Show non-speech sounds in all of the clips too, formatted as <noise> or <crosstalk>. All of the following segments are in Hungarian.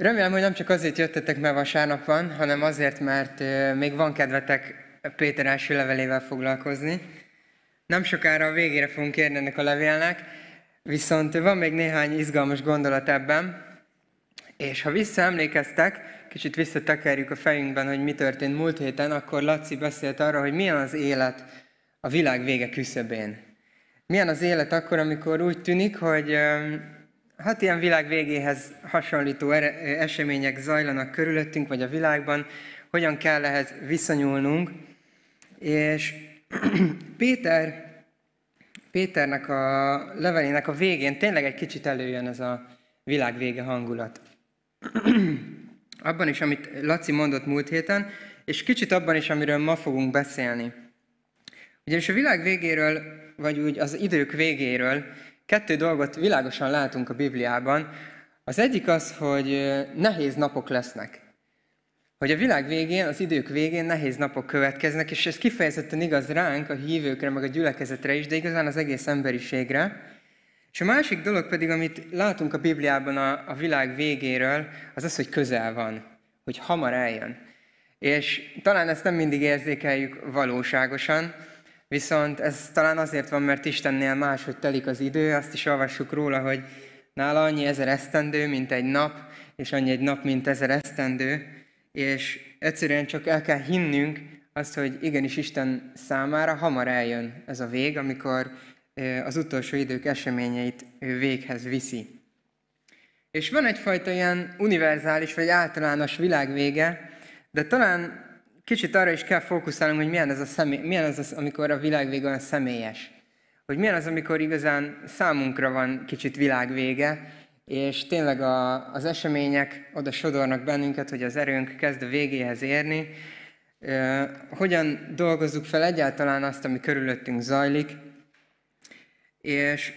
Remélem, hogy nem csak azért jöttetek, mert vasárnap van, hanem azért, mert még van kedvetek Péter első levelével foglalkozni. Nem sokára a végére fogunk érni ennek a levélnek, viszont van még néhány izgalmas gondolat ebben, és ha visszaemlékeztek, kicsit visszatekerjük a fejünkben, hogy mi történt múlt héten, akkor Laci beszélt arra, hogy milyen az élet a világ vége küszöbén. Milyen az élet akkor, amikor úgy tűnik, hogy hát ilyen világ végéhez hasonlító események zajlanak körülöttünk, vagy a világban, hogyan kell ehhez viszonyulnunk. És <clears throat> Péter, Péternek a levelének a végén tényleg egy kicsit előjön ez a világ vége hangulat. <clears throat> abban is, amit Laci mondott múlt héten, és kicsit abban is, amiről ma fogunk beszélni. Ugyanis a világ végéről, vagy úgy az idők végéről Kettő dolgot világosan látunk a Bibliában. Az egyik az, hogy nehéz napok lesznek. Hogy a világ végén, az idők végén nehéz napok következnek, és ez kifejezetten igaz ránk, a hívőkre, meg a gyülekezetre is, de igazán az egész emberiségre. És a másik dolog pedig, amit látunk a Bibliában a, a világ végéről, az az, hogy közel van, hogy hamar eljön. És talán ezt nem mindig érzékeljük valóságosan, Viszont ez talán azért van, mert Istennél máshogy telik az idő, azt is olvassuk róla, hogy nála annyi ezer esztendő, mint egy nap, és annyi egy nap, mint ezer esztendő, és egyszerűen csak el kell hinnünk azt, hogy igenis Isten számára hamar eljön ez a vég, amikor az utolsó idők eseményeit véghez viszi. És van egyfajta ilyen univerzális vagy általános világvége, de talán kicsit arra is kell fókuszálnunk, hogy milyen ez, a személy, milyen ez az, amikor a világ vége olyan személyes. Hogy milyen az, amikor igazán számunkra van kicsit világvége, és tényleg a, az események oda sodornak bennünket, hogy az erőnk kezd a végéhez érni. hogyan dolgozzuk fel egyáltalán azt, ami körülöttünk zajlik. És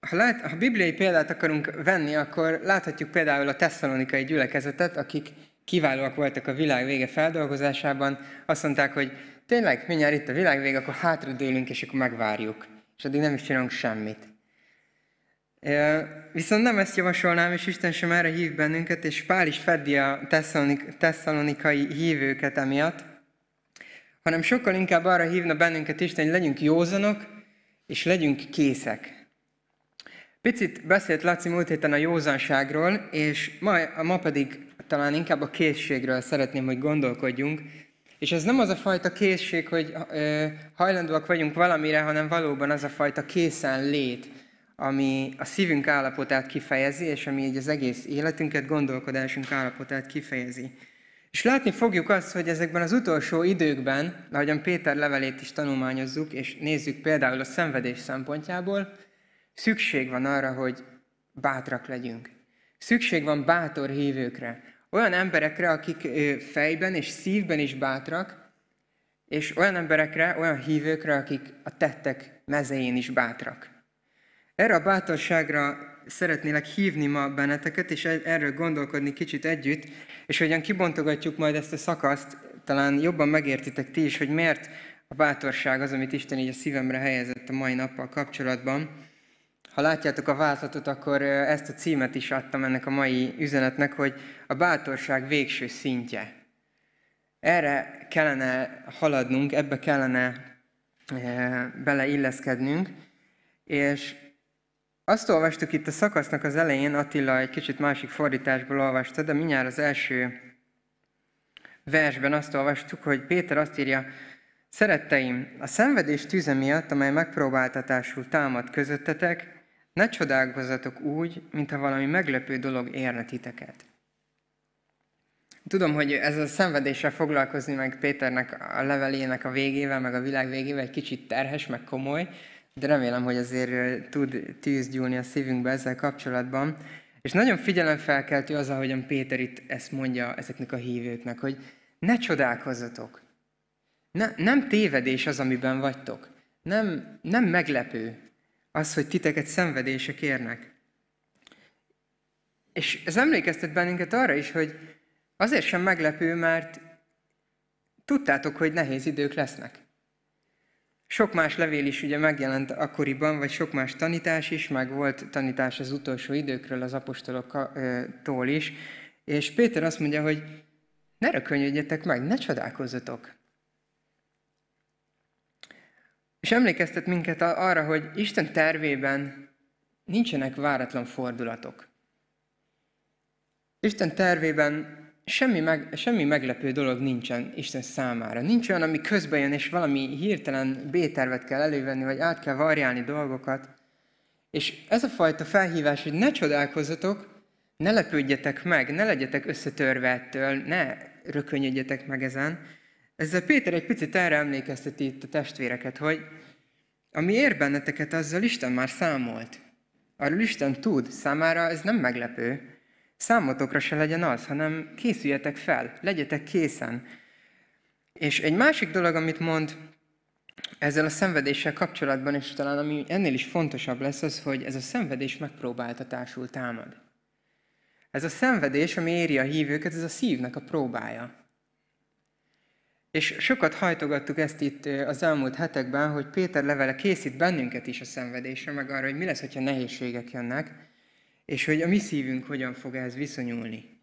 ha, lát, ha bibliai példát akarunk venni, akkor láthatjuk például a tesszalonikai gyülekezetet, akik kiválóak voltak a világ vége feldolgozásában, azt mondták, hogy tényleg, mindjárt itt a világ vége, akkor hátradőlünk, és akkor megvárjuk. És addig nem is csinálunk semmit. Viszont nem ezt javasolnám, és Isten sem erre hív bennünket, és Pál is feddi a tesszalonikai hívőket emiatt, hanem sokkal inkább arra hívna bennünket Isten, hogy legyünk józanok, és legyünk készek. Picit beszélt Laci múlt héten a józanságról, és ma, ma pedig talán inkább a készségről szeretném, hogy gondolkodjunk. És ez nem az a fajta készség, hogy ö, hajlandóak vagyunk valamire, hanem valóban az a fajta készen lét, ami a szívünk állapotát kifejezi, és ami így az egész életünket, gondolkodásunk állapotát kifejezi. És látni fogjuk azt, hogy ezekben az utolsó időkben, ahogyan Péter levelét is tanulmányozzuk, és nézzük például a szenvedés szempontjából, szükség van arra, hogy bátrak legyünk. Szükség van bátor hívőkre, olyan emberekre, akik fejben és szívben is bátrak, és olyan emberekre, olyan hívőkre, akik a tettek mezején is bátrak. Erre a bátorságra szeretnélek hívni ma benneteket, és e- erről gondolkodni kicsit együtt, és hogyan kibontogatjuk majd ezt a szakaszt, talán jobban megértitek ti is, hogy miért a bátorság az, amit Isten így a szívemre helyezett a mai nappal kapcsolatban. Ha látjátok a vázlatot, akkor ezt a címet is adtam ennek a mai üzenetnek, hogy a bátorság végső szintje. Erre kellene haladnunk, ebbe kellene beleilleszkednünk, és azt olvastuk itt a szakasznak az elején, Attila egy kicsit másik fordításból olvasta, de mindjárt az első versben azt olvastuk, hogy Péter azt írja, Szeretteim, a szenvedés tüze miatt, amely megpróbáltatásul támad közöttetek, ne csodálkozzatok úgy, mintha valami meglepő dolog érne titeket. Tudom, hogy ez a szenvedéssel foglalkozni meg Péternek a levelének a végével, meg a világ végével egy kicsit terhes, meg komoly, de remélem, hogy azért tud tűz gyúlni a szívünkbe ezzel kapcsolatban. És nagyon figyelemfelkeltő az, ahogyan Péter itt ezt mondja ezeknek a hívőknek, hogy ne csodálkozzatok. Ne, nem tévedés az, amiben vagytok. Nem, nem meglepő, az, hogy titeket szenvedések érnek. És ez emlékeztet bennünket arra is, hogy azért sem meglepő, mert tudtátok, hogy nehéz idők lesznek. Sok más levél is ugye megjelent akkoriban, vagy sok más tanítás is, meg volt tanítás az utolsó időkről az apostoloktól is, És Péter azt mondja, hogy ne rökönyödjetek meg, ne csodálkozzatok. És emlékeztet minket arra, hogy Isten tervében nincsenek váratlan fordulatok. Isten tervében semmi, meg, semmi meglepő dolog nincsen Isten számára. Nincs olyan, ami közben jön, és valami hirtelen B-tervet kell elővenni, vagy át kell variálni dolgokat. És ez a fajta felhívás, hogy ne csodálkozzatok, ne lepődjetek meg, ne legyetek összetörve ettől, ne rökönyödjetek meg ezen. Ezzel Péter egy picit erre emlékezteti itt a testvéreket, hogy ami ér benneteket, azzal Isten már számolt. Arról Isten tud, számára ez nem meglepő. Számotokra se legyen az, hanem készüljetek fel, legyetek készen. És egy másik dolog, amit mond ezzel a szenvedéssel kapcsolatban, és talán ami ennél is fontosabb lesz, az, hogy ez a szenvedés megpróbáltatásul támad. Ez a szenvedés, ami éri a hívőket, ez a szívnek a próbája. És sokat hajtogattuk ezt itt az elmúlt hetekben, hogy Péter levele készít bennünket is a szenvedésre, meg arra, hogy mi lesz, hogyha nehézségek jönnek, és hogy a mi szívünk hogyan fog ehhez viszonyulni.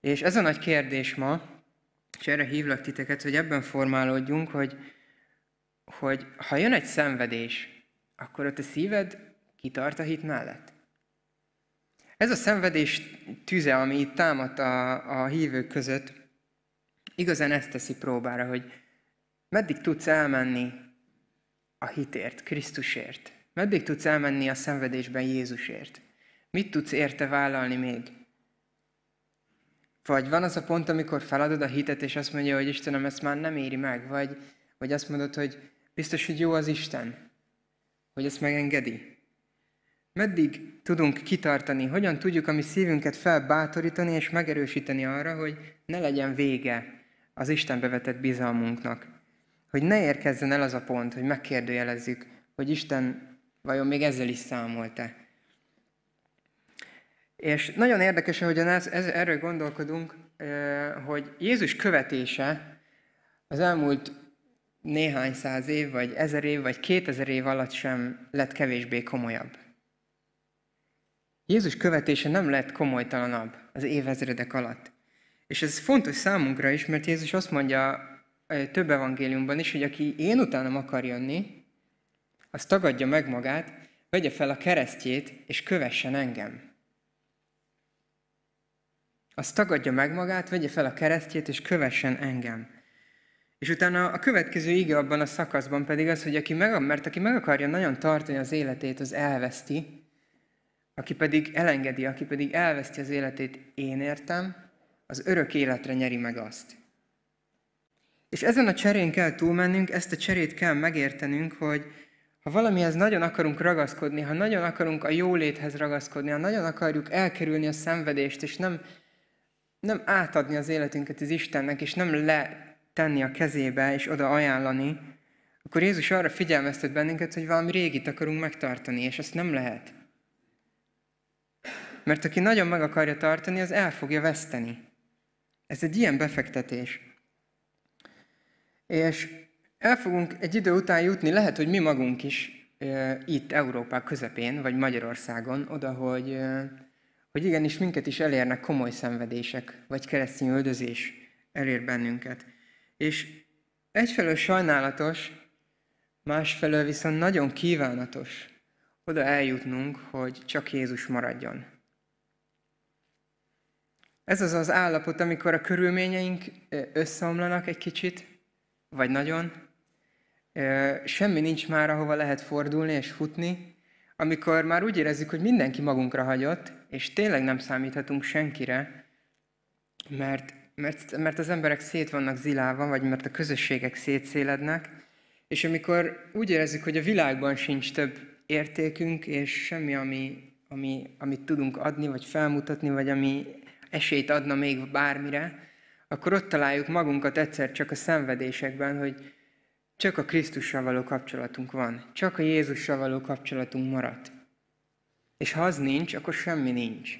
És ez a nagy kérdés ma, és erre hívlak titeket, hogy ebben formálódjunk, hogy, hogy ha jön egy szenvedés, akkor ott a szíved kitart a hit mellett. Ez a szenvedés tüze, ami itt támadt a, a hívők között, igazán ezt teszi próbára, hogy meddig tudsz elmenni a hitért, Krisztusért. Meddig tudsz elmenni a szenvedésben Jézusért. Mit tudsz érte vállalni még? Vagy van az a pont, amikor feladod a hitet, és azt mondja, hogy Istenem, ezt már nem éri meg, vagy, vagy azt mondod, hogy biztos, hogy jó az Isten, hogy ezt megengedi. Meddig tudunk kitartani, hogyan tudjuk a mi szívünket felbátorítani és megerősíteni arra, hogy ne legyen vége az Istenbe vetett bizalmunknak. Hogy ne érkezzen el az a pont, hogy megkérdőjelezzük, hogy Isten vajon még ezzel is számolt-e. És nagyon érdekes, ahogyan ez, ez, erről gondolkodunk, hogy Jézus követése az elmúlt néhány száz év, vagy ezer év, vagy kétezer év alatt sem lett kevésbé komolyabb. Jézus követése nem lett komolytalanabb az évezredek alatt. És ez fontos számunkra is, mert Jézus azt mondja több evangéliumban is, hogy aki én utánam akar jönni, az tagadja meg magát, vegye fel a keresztjét, és kövessen engem. Az tagadja meg magát, vegye fel a keresztjét, és kövessen engem. És utána a következő ige abban a szakaszban pedig az, hogy aki meg, mert aki meg akarja nagyon tartani az életét, az elveszti, aki pedig elengedi, aki pedig elveszti az életét, én értem, az örök életre nyeri meg azt. És ezen a cserén kell túlmennünk, ezt a cserét kell megértenünk, hogy ha valamihez nagyon akarunk ragaszkodni, ha nagyon akarunk a jóléthez ragaszkodni, ha nagyon akarjuk elkerülni a szenvedést, és nem nem átadni az életünket az Istennek, és nem letenni a kezébe, és oda ajánlani, akkor Jézus arra figyelmeztet bennünket, hogy valami régit akarunk megtartani, és ezt nem lehet. Mert aki nagyon meg akarja tartani, az el fogja veszteni. Ez egy ilyen befektetés. És el fogunk egy idő után jutni, lehet, hogy mi magunk is itt Európák közepén, vagy Magyarországon, oda, hogy hogy igenis minket is elérnek komoly szenvedések, vagy keresztény öldözés elér bennünket. És egyfelől sajnálatos, másfelől viszont nagyon kívánatos oda eljutnunk, hogy csak Jézus maradjon. Ez az az állapot, amikor a körülményeink összeomlanak egy kicsit, vagy nagyon, semmi nincs már, ahova lehet fordulni és futni, amikor már úgy érezzük, hogy mindenki magunkra hagyott, és tényleg nem számíthatunk senkire, mert, mert, mert az emberek szét vannak zilálva, vagy mert a közösségek szétszélednek, és amikor úgy érezzük, hogy a világban sincs több értékünk, és semmi, ami, ami, amit tudunk adni, vagy felmutatni, vagy ami esélyt adna még bármire, akkor ott találjuk magunkat egyszer csak a szenvedésekben, hogy csak a Krisztussal való kapcsolatunk van. Csak a Jézussal való kapcsolatunk maradt. És ha az nincs, akkor semmi nincs.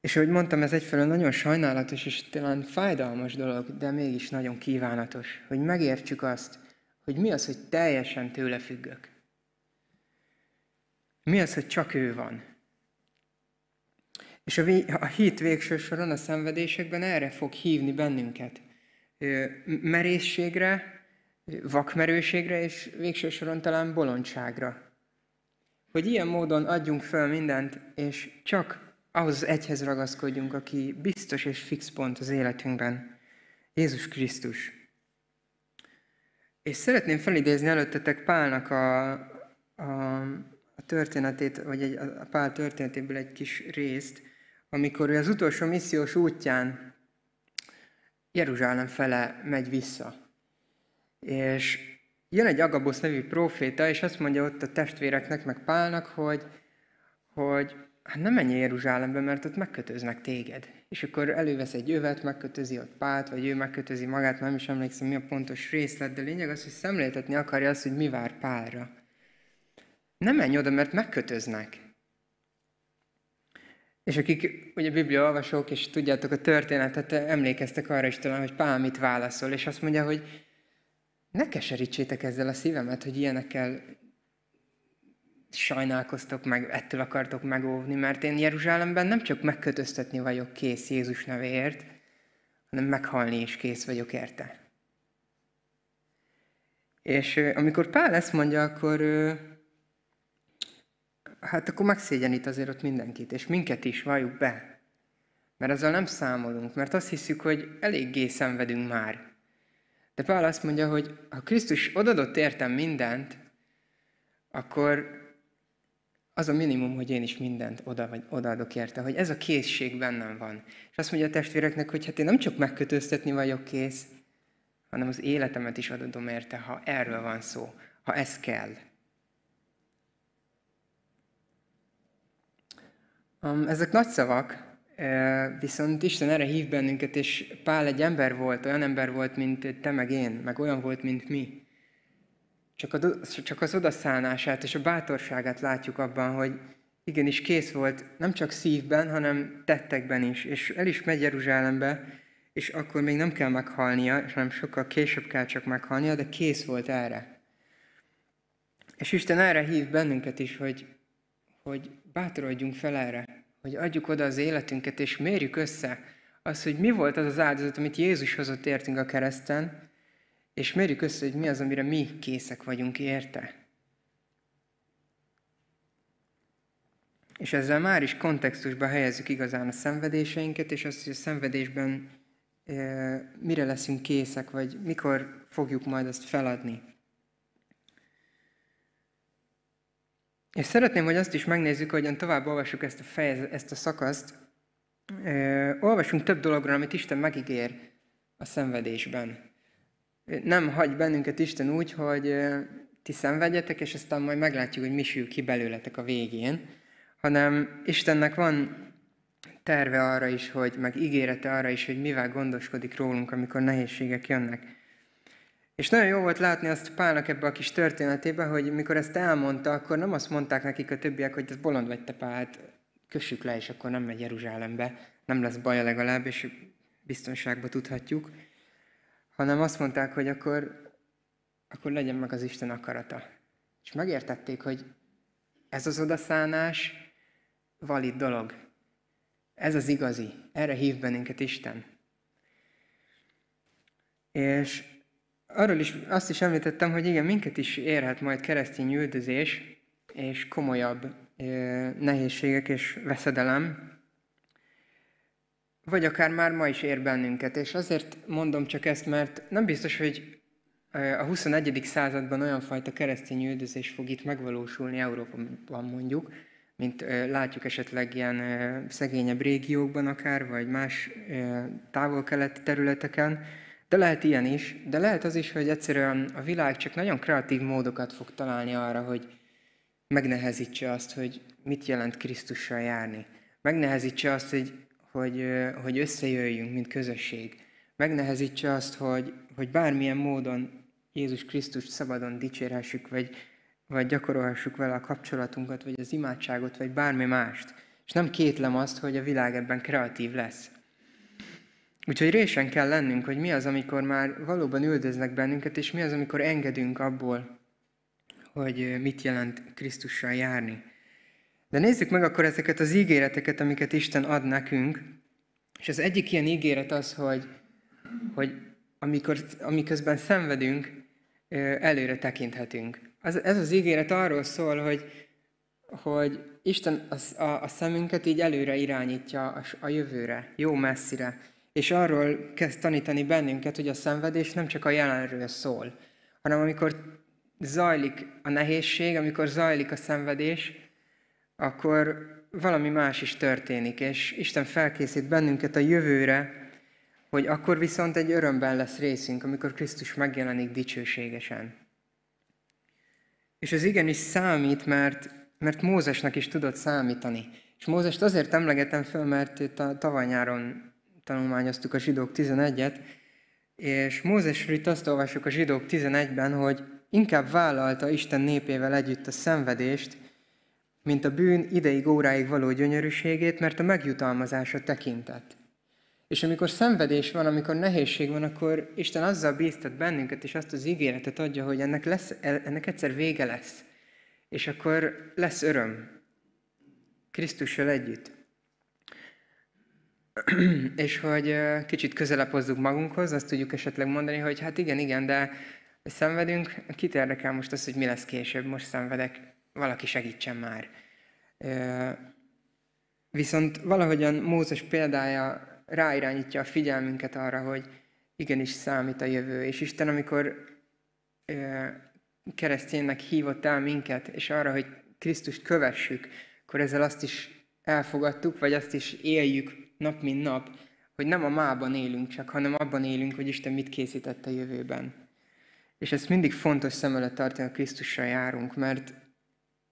És ahogy mondtam, ez egyfelől nagyon sajnálatos és talán fájdalmas dolog, de mégis nagyon kívánatos, hogy megértsük azt, hogy mi az, hogy teljesen tőle függök. Mi az, hogy csak ő van. És a, vé- a hit végső soron a szenvedésekben erre fog hívni bennünket. Merészségre, vakmerőségre, és végső soron talán bolondságra. Hogy ilyen módon adjunk föl mindent, és csak ahhoz az egyhez ragaszkodjunk, aki biztos és fix pont az életünkben. Jézus Krisztus. És szeretném felidézni előttetek Pálnak a, a, a történetét, vagy egy, a Pál történetéből egy kis részt, amikor ő az utolsó missziós útján Jeruzsálem fele megy vissza. És jön egy Agabosz nevű proféta, és azt mondja ott a testvéreknek, meg Pálnak, hogy, hogy hát nem menj Jeruzsálembe, mert ott megkötöznek téged. És akkor elővesz egy övet, megkötözi ott Pált, vagy ő megkötözi magát, nem is emlékszem, mi a pontos részlet, de lényeg az, hogy szemléltetni akarja azt, hogy mi vár Pálra. Nem menj oda, mert megkötöznek. És akik ugye Biblia olvasók, és tudjátok a történetet, emlékeztek arra is talán, hogy Pál mit válaszol, és azt mondja, hogy ne keserítsétek ezzel a szívemet, hogy ilyenekkel sajnálkoztok meg, ettől akartok megóvni, mert én Jeruzsálemben nem csak megkötöztetni vagyok kész Jézus nevéért, hanem meghalni is kész vagyok érte. És amikor Pál ezt mondja, akkor hát akkor megszégyenít azért ott mindenkit, és minket is, valljuk be. Mert ezzel nem számolunk, mert azt hiszük, hogy eléggé szenvedünk már. De Pál azt mondja, hogy ha Krisztus odadott értem mindent, akkor az a minimum, hogy én is mindent oda vagy odaadok érte, hogy ez a készség bennem van. És azt mondja a testvéreknek, hogy hát én nem csak megkötöztetni vagyok kész, hanem az életemet is adom érte, ha erről van szó, ha ez kell. Ezek nagy szavak, viszont Isten erre hív bennünket, és Pál egy ember volt, olyan ember volt, mint te meg én, meg olyan volt, mint mi. Csak, a, csak az odaszállását és a bátorságát látjuk abban, hogy igenis kész volt, nem csak szívben, hanem tettekben is. És el is megy Jeruzsálembe, és akkor még nem kell meghalnia, hanem sokkal később kell csak meghalnia, de kész volt erre. És Isten erre hív bennünket is, hogy, hogy bátorodjunk fel erre, hogy adjuk oda az életünket, és mérjük össze az, hogy mi volt az az áldozat, amit Jézus hozott értünk a kereszten, és mérjük össze, hogy mi az, amire mi készek vagyunk érte. És ezzel már is kontextusba helyezzük igazán a szenvedéseinket, és azt, hogy a szenvedésben e, mire leszünk készek, vagy mikor fogjuk majd azt feladni. És szeretném, hogy azt is megnézzük, hogyan tovább olvassuk ezt a, fejez, ezt a szakaszt. E, olvasunk több dologról, amit Isten megígér a szenvedésben nem hagy bennünket Isten úgy, hogy ti szenvedjetek, és aztán majd meglátjuk, hogy mi sül ki belőletek a végén, hanem Istennek van terve arra is, hogy, meg ígérete arra is, hogy mivel gondoskodik rólunk, amikor nehézségek jönnek. És nagyon jó volt látni azt Pálnak ebbe a kis történetében, hogy mikor ezt elmondta, akkor nem azt mondták nekik a többiek, hogy ez bolond vagy te Pál, hát kössük le, és akkor nem megy Jeruzsálembe, nem lesz baja legalább, és biztonságba tudhatjuk, hanem azt mondták, hogy akkor, akkor legyen meg az Isten akarata. És megértették, hogy ez az odaszánás valid dolog. Ez az igazi. Erre hív bennünket Isten. És arról is azt is említettem, hogy igen, minket is érhet majd keresztény üldözés, és komolyabb nehézségek és veszedelem, vagy akár már ma is ér bennünket. És azért mondom csak ezt, mert nem biztos, hogy a 21. században olyan fajta keresztény üldözés fog itt megvalósulni Európában mondjuk, mint látjuk esetleg ilyen szegényebb régiókban akár, vagy más távol-keleti területeken, de lehet ilyen is, de lehet az is, hogy egyszerűen a világ csak nagyon kreatív módokat fog találni arra, hogy megnehezítse azt, hogy mit jelent Krisztussal járni. Megnehezítse azt, hogy hogy, hogy összejöjjünk, mint közösség. Megnehezítse azt, hogy, hogy bármilyen módon Jézus Krisztust szabadon dicsérhessük, vagy, vagy gyakorolhassuk vele a kapcsolatunkat, vagy az imádságot, vagy bármi mást. És nem kétlem azt, hogy a világ ebben kreatív lesz. Úgyhogy résen kell lennünk, hogy mi az, amikor már valóban üldöznek bennünket, és mi az, amikor engedünk abból, hogy mit jelent Krisztussal járni. De nézzük meg akkor ezeket az ígéreteket, amiket Isten ad nekünk. És az egyik ilyen ígéret az, hogy, hogy amikor, amiközben szenvedünk, előre tekinthetünk. Az, ez az ígéret arról szól, hogy, hogy Isten a, a, a szemünket így előre irányítja a, a jövőre, jó messzire. És arról kezd tanítani bennünket, hogy a szenvedés nem csak a jelenről szól, hanem amikor zajlik a nehézség, amikor zajlik a szenvedés, akkor valami más is történik, és Isten felkészít bennünket a jövőre, hogy akkor viszont egy örömben lesz részünk, amikor Krisztus megjelenik dicsőségesen. És ez igenis számít, mert, mert Mózesnek is tudott számítani. És Mózest azért emlegetem föl, mert tavaly nyáron tanulmányoztuk a zsidók 11-et, és Mózesről itt azt olvasjuk a zsidók 11-ben, hogy inkább vállalta Isten népével együtt a szenvedést, mint a bűn ideig óráig való gyönyörűségét, mert a megjutalmazása tekintett. És amikor szenvedés van, amikor nehézség van, akkor Isten azzal bíztat bennünket, és azt az ígéretet adja, hogy ennek, lesz, ennek egyszer vége lesz. És akkor lesz öröm. Krisztussal együtt. <clears throat> és hogy kicsit közelebb hozzuk magunkhoz, azt tudjuk esetleg mondani, hogy hát igen, igen, de szenvedünk, kit érdekel most az, hogy mi lesz később, most szenvedek, valaki segítsen már. Viszont valahogyan Mózes példája ráirányítja a figyelmünket arra, hogy igenis számít a jövő. És Isten, amikor kereszténynek hívott el minket, és arra, hogy Krisztust kövessük, akkor ezzel azt is elfogadtuk, vagy azt is éljük nap mint nap, hogy nem a mában élünk csak, hanem abban élünk, hogy Isten mit készített a jövőben. És ezt mindig fontos szem előtt tartani, a Krisztussal járunk, mert,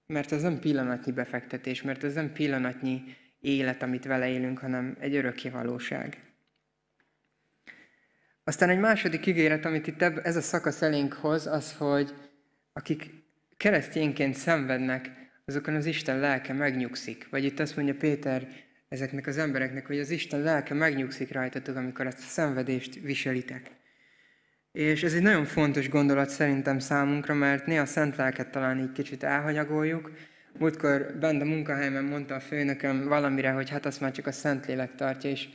mert ez nem pillanatnyi befektetés, mert ez nem pillanatnyi élet, amit vele élünk, hanem egy örökké valóság. Aztán egy második ígéret, amit itt ez a szakasz elénk hoz, az, hogy akik keresztényként szenvednek, azokon az Isten lelke megnyugszik. Vagy itt azt mondja Péter ezeknek az embereknek, hogy az Isten lelke megnyugszik rajtatok, amikor ezt a szenvedést viselitek. És ez egy nagyon fontos gondolat szerintem számunkra, mert néha a szent lelket talán így kicsit elhanyagoljuk, Múltkor bent a munkahelyemen mondta a főnököm valamire, hogy hát azt már csak a Szentlélek tartja, és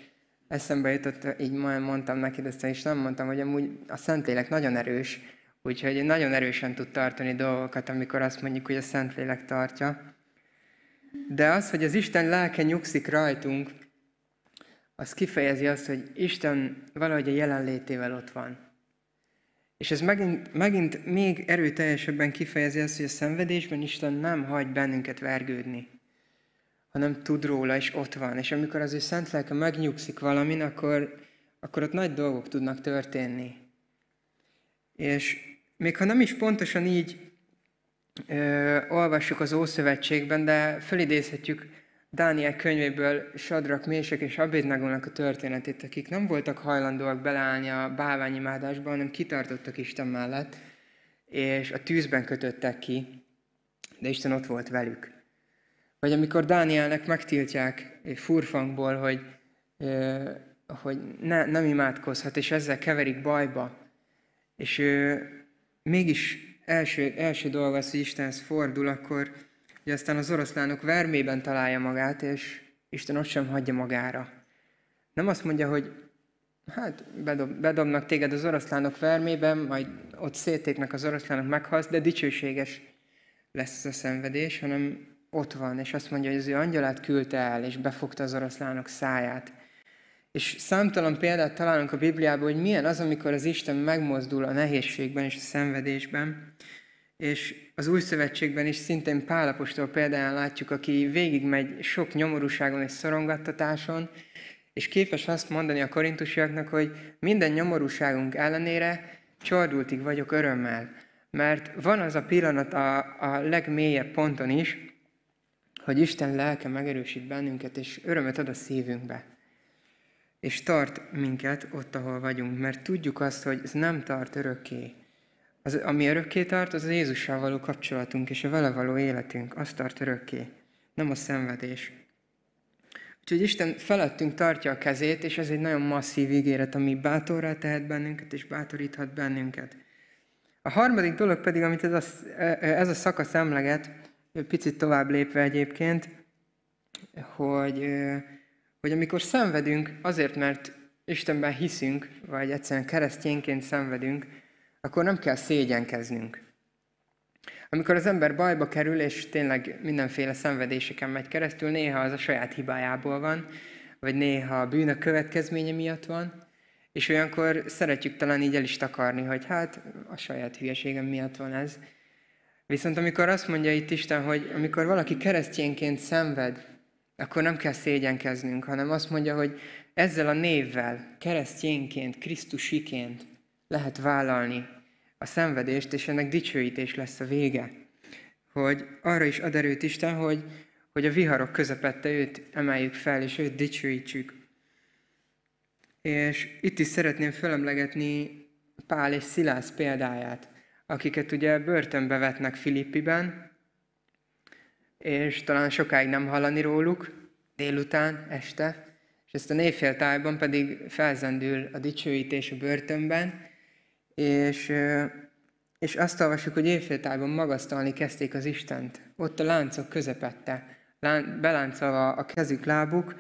eszembe jutott, így majd mondtam neki, de és nem mondtam, hogy amúgy a Szentlélek nagyon erős, úgyhogy nagyon erősen tud tartani dolgokat, amikor azt mondjuk, hogy a Szentlélek tartja. De az, hogy az Isten lelke nyugszik rajtunk, az kifejezi azt, hogy Isten valahogy a jelenlétével ott van. És ez megint, megint még erőteljesebben kifejezi azt, hogy a szenvedésben Isten nem hagy bennünket vergődni, hanem tud róla, és ott van. És amikor az ő szent lelke megnyugszik valamin, akkor, akkor ott nagy dolgok tudnak történni. És még ha nem is pontosan így ö, olvassuk az Ószövetségben, de felidézhetjük Dániel könyvéből Sadrak, Mések és Abédnagónak a történetét, akik nem voltak hajlandóak beleállni a bálványimádásba, hanem kitartottak Isten mellett, és a tűzben kötöttek ki, de Isten ott volt velük. Vagy amikor Dánielnek megtiltják furfangból, hogy, hogy ne, nem imádkozhat, és ezzel keverik bajba, és ő mégis első, első dolga az, hogy Istenhez fordul, akkor hogy aztán az oroszlánok vermében találja magát, és Isten ott sem hagyja magára. Nem azt mondja, hogy hát bedob, bedobnak téged az oroszlánok vermében, majd ott szétéknek az oroszlánok meghalsz, de dicsőséges lesz ez a szenvedés, hanem ott van, és azt mondja, hogy az ő angyalát küldte el, és befogta az oroszlánok száját. És számtalan példát találunk a Bibliában, hogy milyen az, amikor az Isten megmozdul a nehézségben és a szenvedésben, és az új szövetségben is szintén Pálapostól példáján látjuk, aki végigmegy sok nyomorúságon és szorongattatáson, és képes azt mondani a korintusiaknak, hogy minden nyomorúságunk ellenére csordultig vagyok örömmel. Mert van az a pillanat a, a legmélyebb ponton is, hogy Isten lelke megerősít bennünket, és örömet ad a szívünkbe. És tart minket ott, ahol vagyunk, mert tudjuk azt, hogy ez nem tart örökké. Az, ami örökké tart, az a Jézussal való kapcsolatunk és a vele való életünk. Az tart örökké, nem a szenvedés. Úgyhogy Isten felettünk tartja a kezét, és ez egy nagyon masszív ígéret, ami bátorra tehet bennünket, és bátoríthat bennünket. A harmadik dolog pedig, amit ez a, ez a szakasz emleget, picit tovább lépve egyébként, hogy, hogy amikor szenvedünk azért, mert Istenben hiszünk, vagy egyszerűen keresztényként szenvedünk, akkor nem kell szégyenkeznünk. Amikor az ember bajba kerül, és tényleg mindenféle szenvedéseken megy keresztül, néha az a saját hibájából van, vagy néha a bűnök következménye miatt van, és olyankor szeretjük talán így el is takarni, hogy hát a saját hülyeségem miatt van ez. Viszont amikor azt mondja itt Isten, hogy amikor valaki keresztényként szenved, akkor nem kell szégyenkeznünk, hanem azt mondja, hogy ezzel a névvel, keresztényként, Krisztusiként lehet vállalni a szenvedést, és ennek dicsőítés lesz a vége. Hogy arra is ad erőt Isten, hogy, hogy a viharok közepette őt emeljük fel, és őt dicsőítsük. És itt is szeretném fölemlegetni Pál és Szilász példáját, akiket ugye börtönbe vetnek Filippiben, és talán sokáig nem hallani róluk, délután, este, és ezt a névféltájban pedig felzendül a dicsőítés a börtönben, és, és azt olvassuk, hogy évféltájban magasztalni kezdték az Istent. Ott a láncok közepette, beláncolva a kezük, lábuk,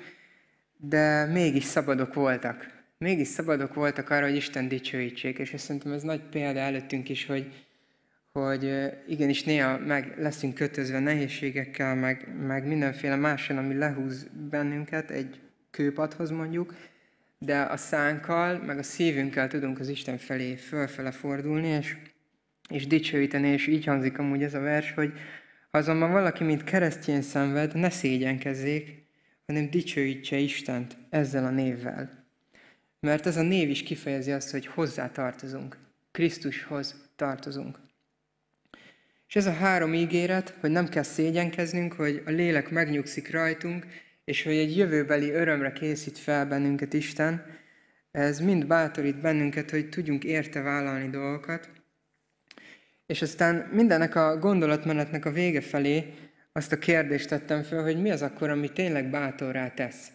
de mégis szabadok voltak. Mégis szabadok voltak arra, hogy Isten dicsőítsék, és szerintem ez nagy példa előttünk is, hogy, hogy igenis néha meg leszünk kötözve nehézségekkel, meg, meg mindenféle máson, ami lehúz bennünket, egy kőpadhoz mondjuk, de a szánkkal, meg a szívünkkel tudunk az Isten felé fölfele fordulni, és, és dicsőíteni, és így hangzik amúgy ez a vers, hogy ha azonban valaki, mint keresztjén szenved, ne szégyenkezzék, hanem dicsőítse Istent ezzel a névvel. Mert ez a név is kifejezi azt, hogy hozzá tartozunk. Krisztushoz tartozunk. És ez a három ígéret, hogy nem kell szégyenkeznünk, hogy a lélek megnyugszik rajtunk, és hogy egy jövőbeli örömre készít fel bennünket Isten, ez mind bátorít bennünket, hogy tudjunk érte vállalni dolgokat. És aztán mindennek a gondolatmenetnek a vége felé azt a kérdést tettem fel, hogy mi az akkor, ami tényleg bátorrá tesz.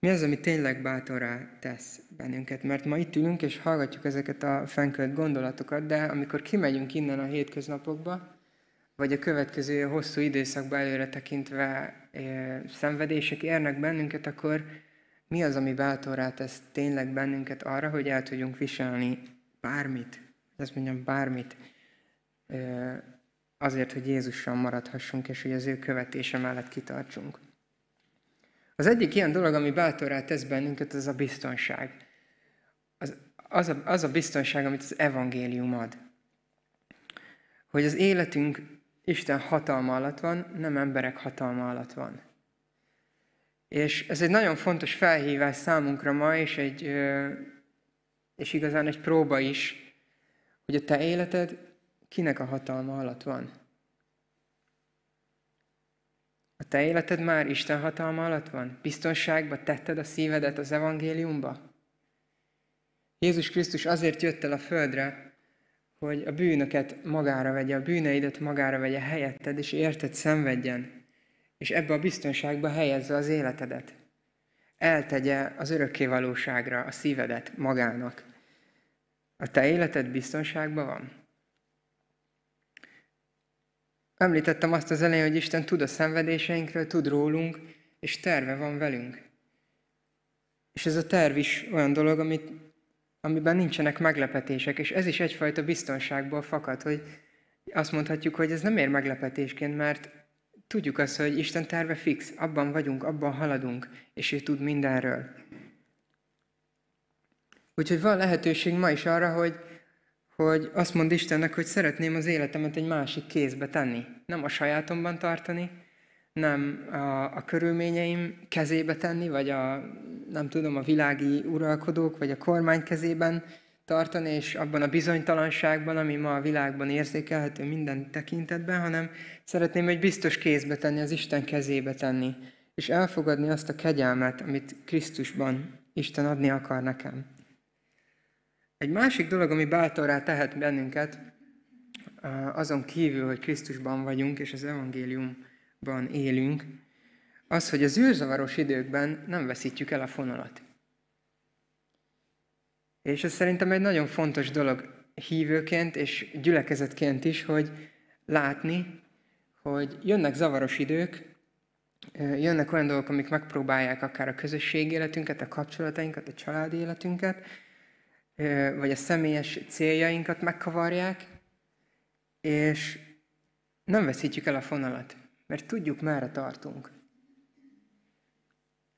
Mi az, ami tényleg bátorrá tesz bennünket? Mert ma itt ülünk és hallgatjuk ezeket a fenkölt gondolatokat, de amikor kimegyünk innen a hétköznapokba, vagy a következő hosszú időszakba előre tekintve szenvedések érnek bennünket, akkor mi az, ami bátorrá tesz tényleg bennünket arra, hogy el tudjunk viselni bármit, azt mondjam bármit, azért, hogy Jézussal maradhassunk, és hogy az ő követése mellett kitartsunk. Az egyik ilyen dolog, ami bátorrá tesz bennünket, az a biztonság. Az, az, a, az a biztonság, amit az evangélium ad. Hogy az életünk Isten hatalma alatt van, nem emberek hatalma alatt van. És ez egy nagyon fontos felhívás számunkra ma, és, egy, és igazán egy próba is, hogy a te életed kinek a hatalma alatt van. A te életed már Isten hatalma alatt van? Biztonságba tetted a szívedet az evangéliumba? Jézus Krisztus azért jött el a földre, hogy a bűnöket magára vegye, a bűneidet magára vegye helyetted, és érted szenvedjen, és ebbe a biztonságba helyezze az életedet. Eltegye az örökké valóságra a szívedet magának. A te életed biztonságban van? Említettem azt az elején, hogy Isten tud a szenvedéseinkről, tud rólunk, és terve van velünk. És ez a terv is olyan dolog, amit amiben nincsenek meglepetések, és ez is egyfajta biztonságból fakad, hogy azt mondhatjuk, hogy ez nem ér meglepetésként, mert tudjuk azt, hogy Isten terve fix, abban vagyunk, abban haladunk, és ő tud mindenről. Úgyhogy van lehetőség ma is arra, hogy, hogy azt mond Istennek, hogy szeretném az életemet egy másik kézbe tenni. Nem a sajátomban tartani, nem a, a körülményeim kezébe tenni, vagy a, nem tudom, a világi uralkodók, vagy a kormány kezében tartani, és abban a bizonytalanságban, ami ma a világban érzékelhető minden tekintetben, hanem szeretném egy biztos kézbe tenni, az Isten kezébe tenni, és elfogadni azt a kegyelmet, amit Krisztusban Isten adni akar nekem. Egy másik dolog, ami bátorrá tehet bennünket, azon kívül, hogy Krisztusban vagyunk, és az evangélium ban élünk, az, hogy az űrzavaros időkben nem veszítjük el a fonalat. És ez szerintem egy nagyon fontos dolog hívőként és gyülekezetként is, hogy látni, hogy jönnek zavaros idők, jönnek olyan dolgok, amik megpróbálják akár a közösségi életünket, a kapcsolatainkat, a családi életünket, vagy a személyes céljainkat megkavarják, és nem veszítjük el a fonalat, mert tudjuk, merre tartunk.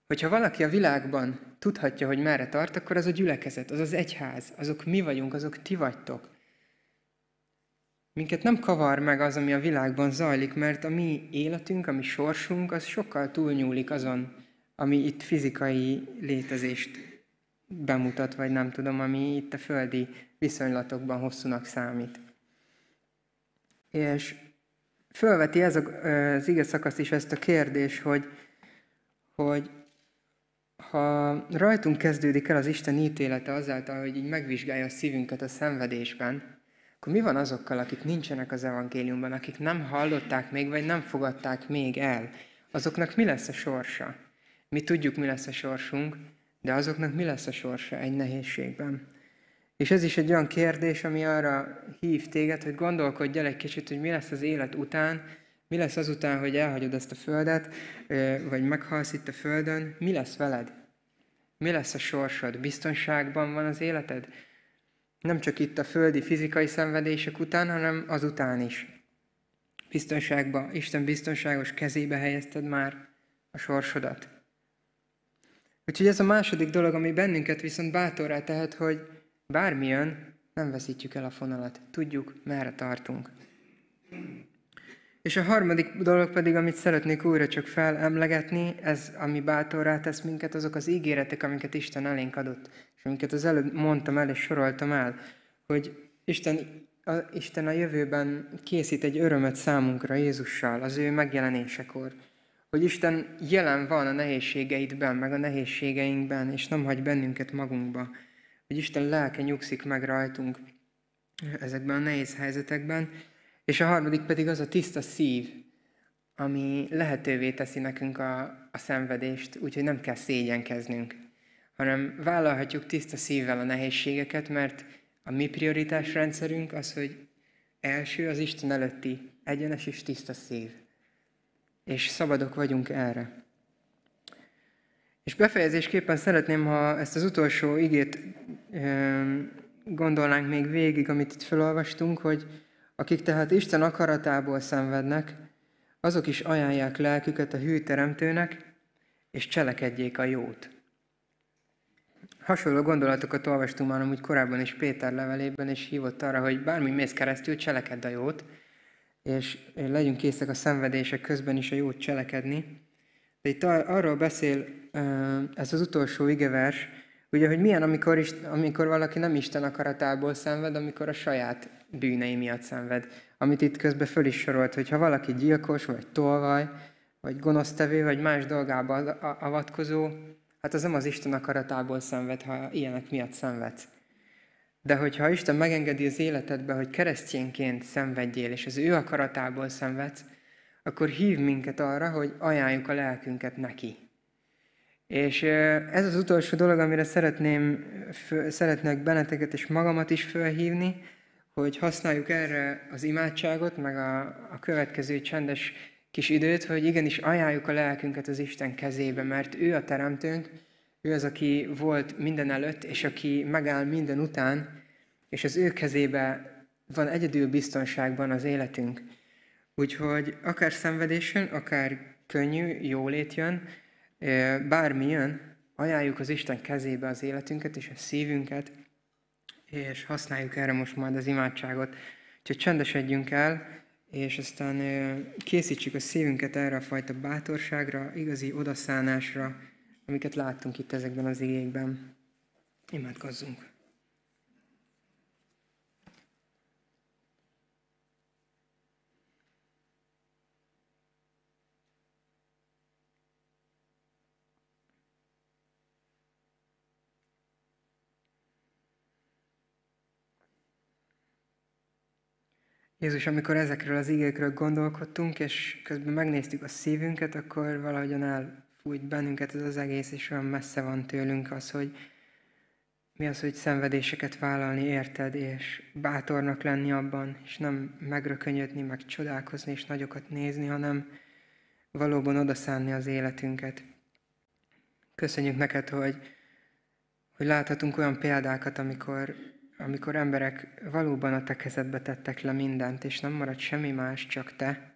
Hogyha valaki a világban tudhatja, hogy merre tart, akkor az a gyülekezet, az az egyház, azok mi vagyunk, azok ti vagytok. Minket nem kavar meg az, ami a világban zajlik, mert a mi életünk, a mi sorsunk, az sokkal túlnyúlik azon, ami itt fizikai létezést bemutat, vagy nem tudom, ami itt a földi viszonylatokban hosszúnak számít. És fölveti ez az ige szakasz is ezt a kérdés, hogy, hogy ha rajtunk kezdődik el az Isten ítélete azáltal, hogy így megvizsgálja a szívünket a szenvedésben, akkor mi van azokkal, akik nincsenek az evangéliumban, akik nem hallották még, vagy nem fogadták még el? Azoknak mi lesz a sorsa? Mi tudjuk, mi lesz a sorsunk, de azoknak mi lesz a sorsa egy nehézségben? És ez is egy olyan kérdés, ami arra hív téged, hogy gondolkodj el egy kicsit, hogy mi lesz az élet után, mi lesz azután, hogy elhagyod ezt a földet, vagy meghalsz itt a földön, mi lesz veled? Mi lesz a sorsod? Biztonságban van az életed? Nem csak itt a földi fizikai szenvedések után, hanem azután is. Biztonságban, Isten biztonságos kezébe helyezted már a sorsodat. Úgyhogy ez a második dolog, ami bennünket viszont bátorrá tehet, hogy bármi jön, nem veszítjük el a fonalat. Tudjuk, merre tartunk. És a harmadik dolog pedig, amit szeretnék újra csak felemlegetni, ez, ami bátorrá tesz minket, azok az ígéretek, amiket Isten elénk adott, és amiket az előbb mondtam el és soroltam el, hogy Isten a, Isten a jövőben készít egy örömet számunkra Jézussal, az ő megjelenésekor. Hogy Isten jelen van a nehézségeidben, meg a nehézségeinkben, és nem hagy bennünket magunkba. Hogy Isten lelke nyugszik meg rajtunk ezekben a nehéz helyzetekben, és a harmadik pedig az a tiszta szív, ami lehetővé teszi nekünk a, a szenvedést, úgyhogy nem kell szégyenkeznünk, hanem vállalhatjuk tiszta szívvel a nehézségeket, mert a mi prioritásrendszerünk az, hogy első az Isten előtti egyenes és tiszta szív. És szabadok vagyunk erre. És befejezésképpen szeretném, ha ezt az utolsó igét gondolnánk még végig, amit itt felolvastunk, hogy akik tehát Isten akaratából szenvednek, azok is ajánlják lelküket a hű teremtőnek, és cselekedjék a jót. Hasonló gondolatokat olvastunk már amúgy korábban is Péter levelében, és hívott arra, hogy bármi mész keresztül, cselekedd a jót, és legyünk készek a szenvedések közben is a jót cselekedni. De itt arról beszél ez az utolsó igevers, ugye, hogy milyen, amikor, is, amikor valaki nem Isten akaratából szenved, amikor a saját bűnei miatt szenved. Amit itt közben föl is sorolt, hogy ha valaki gyilkos, vagy tolvaj, vagy gonosztevő, vagy más dolgába avatkozó, hát az nem az Isten akaratából szenved, ha ilyenek miatt szenvedsz. De hogyha Isten megengedi az életedbe, hogy keresztényként szenvedjél, és az ő akaratából szenvedsz, akkor hív minket arra, hogy ajánljuk a lelkünket neki. És ez az utolsó dolog, amire szeretném, szeretnék benneteket és magamat is felhívni, hogy használjuk erre az imádságot, meg a, a következő csendes kis időt, hogy igenis ajánljuk a lelkünket az Isten kezébe, mert ő a teremtőnk, ő az, aki volt minden előtt, és aki megáll minden után, és az ő kezébe van egyedül biztonságban az életünk. Úgyhogy akár szenvedésen, akár könnyű, jólét jön, bármi jön, ajánljuk az Isten kezébe az életünket és a szívünket, és használjuk erre most majd az imádságot. Úgyhogy csendesedjünk el, és aztán készítsük a szívünket erre a fajta bátorságra, igazi odaszánásra, amiket láttunk itt ezekben az igékben. Imádkozzunk! Jézus, amikor ezekről az igékről gondolkodtunk, és közben megnéztük a szívünket, akkor valahogyan elfújt bennünket ez az egész, és olyan messze van tőlünk az, hogy mi az, hogy szenvedéseket vállalni érted, és bátornak lenni abban, és nem megrökönyödni, meg csodálkozni, és nagyokat nézni, hanem valóban odaszánni az életünket. Köszönjük neked, hogy, hogy láthatunk olyan példákat, amikor, amikor emberek valóban a te kezedbe tettek le mindent, és nem marad semmi más, csak te.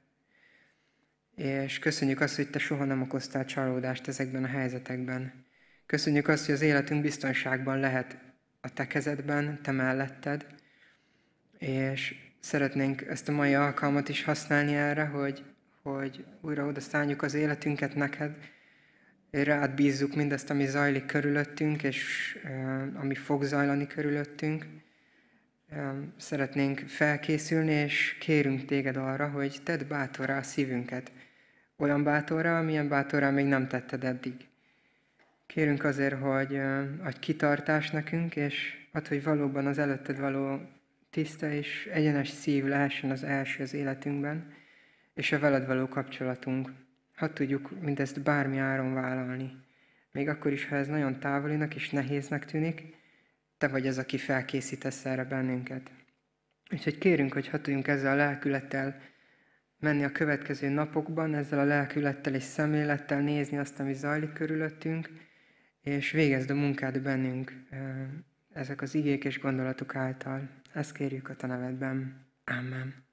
És köszönjük azt, hogy te soha nem okoztál csalódást ezekben a helyzetekben. Köszönjük azt, hogy az életünk biztonságban lehet a te kezedben, te melletted, és szeretnénk ezt a mai alkalmat is használni erre, hogy, hogy újra oda szálljuk az életünket neked, rád bízzuk mindezt, ami zajlik körülöttünk, és ami fog zajlani körülöttünk. Szeretnénk felkészülni, és kérünk téged arra, hogy tedd bátorra a szívünket. Olyan bátorra, amilyen bátorra még nem tetted eddig. Kérünk azért, hogy adj kitartás nekünk, és add, hogy valóban az előtted való tiszta és egyenes szív lehessen az első az életünkben, és a veled való kapcsolatunk. Hadd tudjuk mindezt bármi áron vállalni. Még akkor is, ha ez nagyon távolinak és nehéznek tűnik, te vagy az, aki felkészítesz erre bennünket. Úgyhogy kérünk, hogy hadd tudjunk ezzel a lelkülettel menni a következő napokban, ezzel a lelkülettel és szemlélettel nézni azt, ami zajlik körülöttünk, és végezd a munkád bennünk ezek az igék és gondolatok által. Ezt kérjük a te nevedben. Amen.